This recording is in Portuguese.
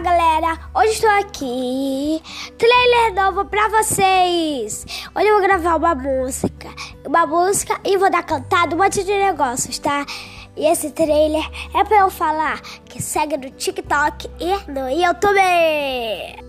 Olá, galera! Hoje estou aqui. Trailer novo pra vocês. Hoje eu vou gravar uma música. Uma música e vou dar cantado um monte de negócios, tá? E esse trailer é pra eu falar que segue no TikTok e no YouTube.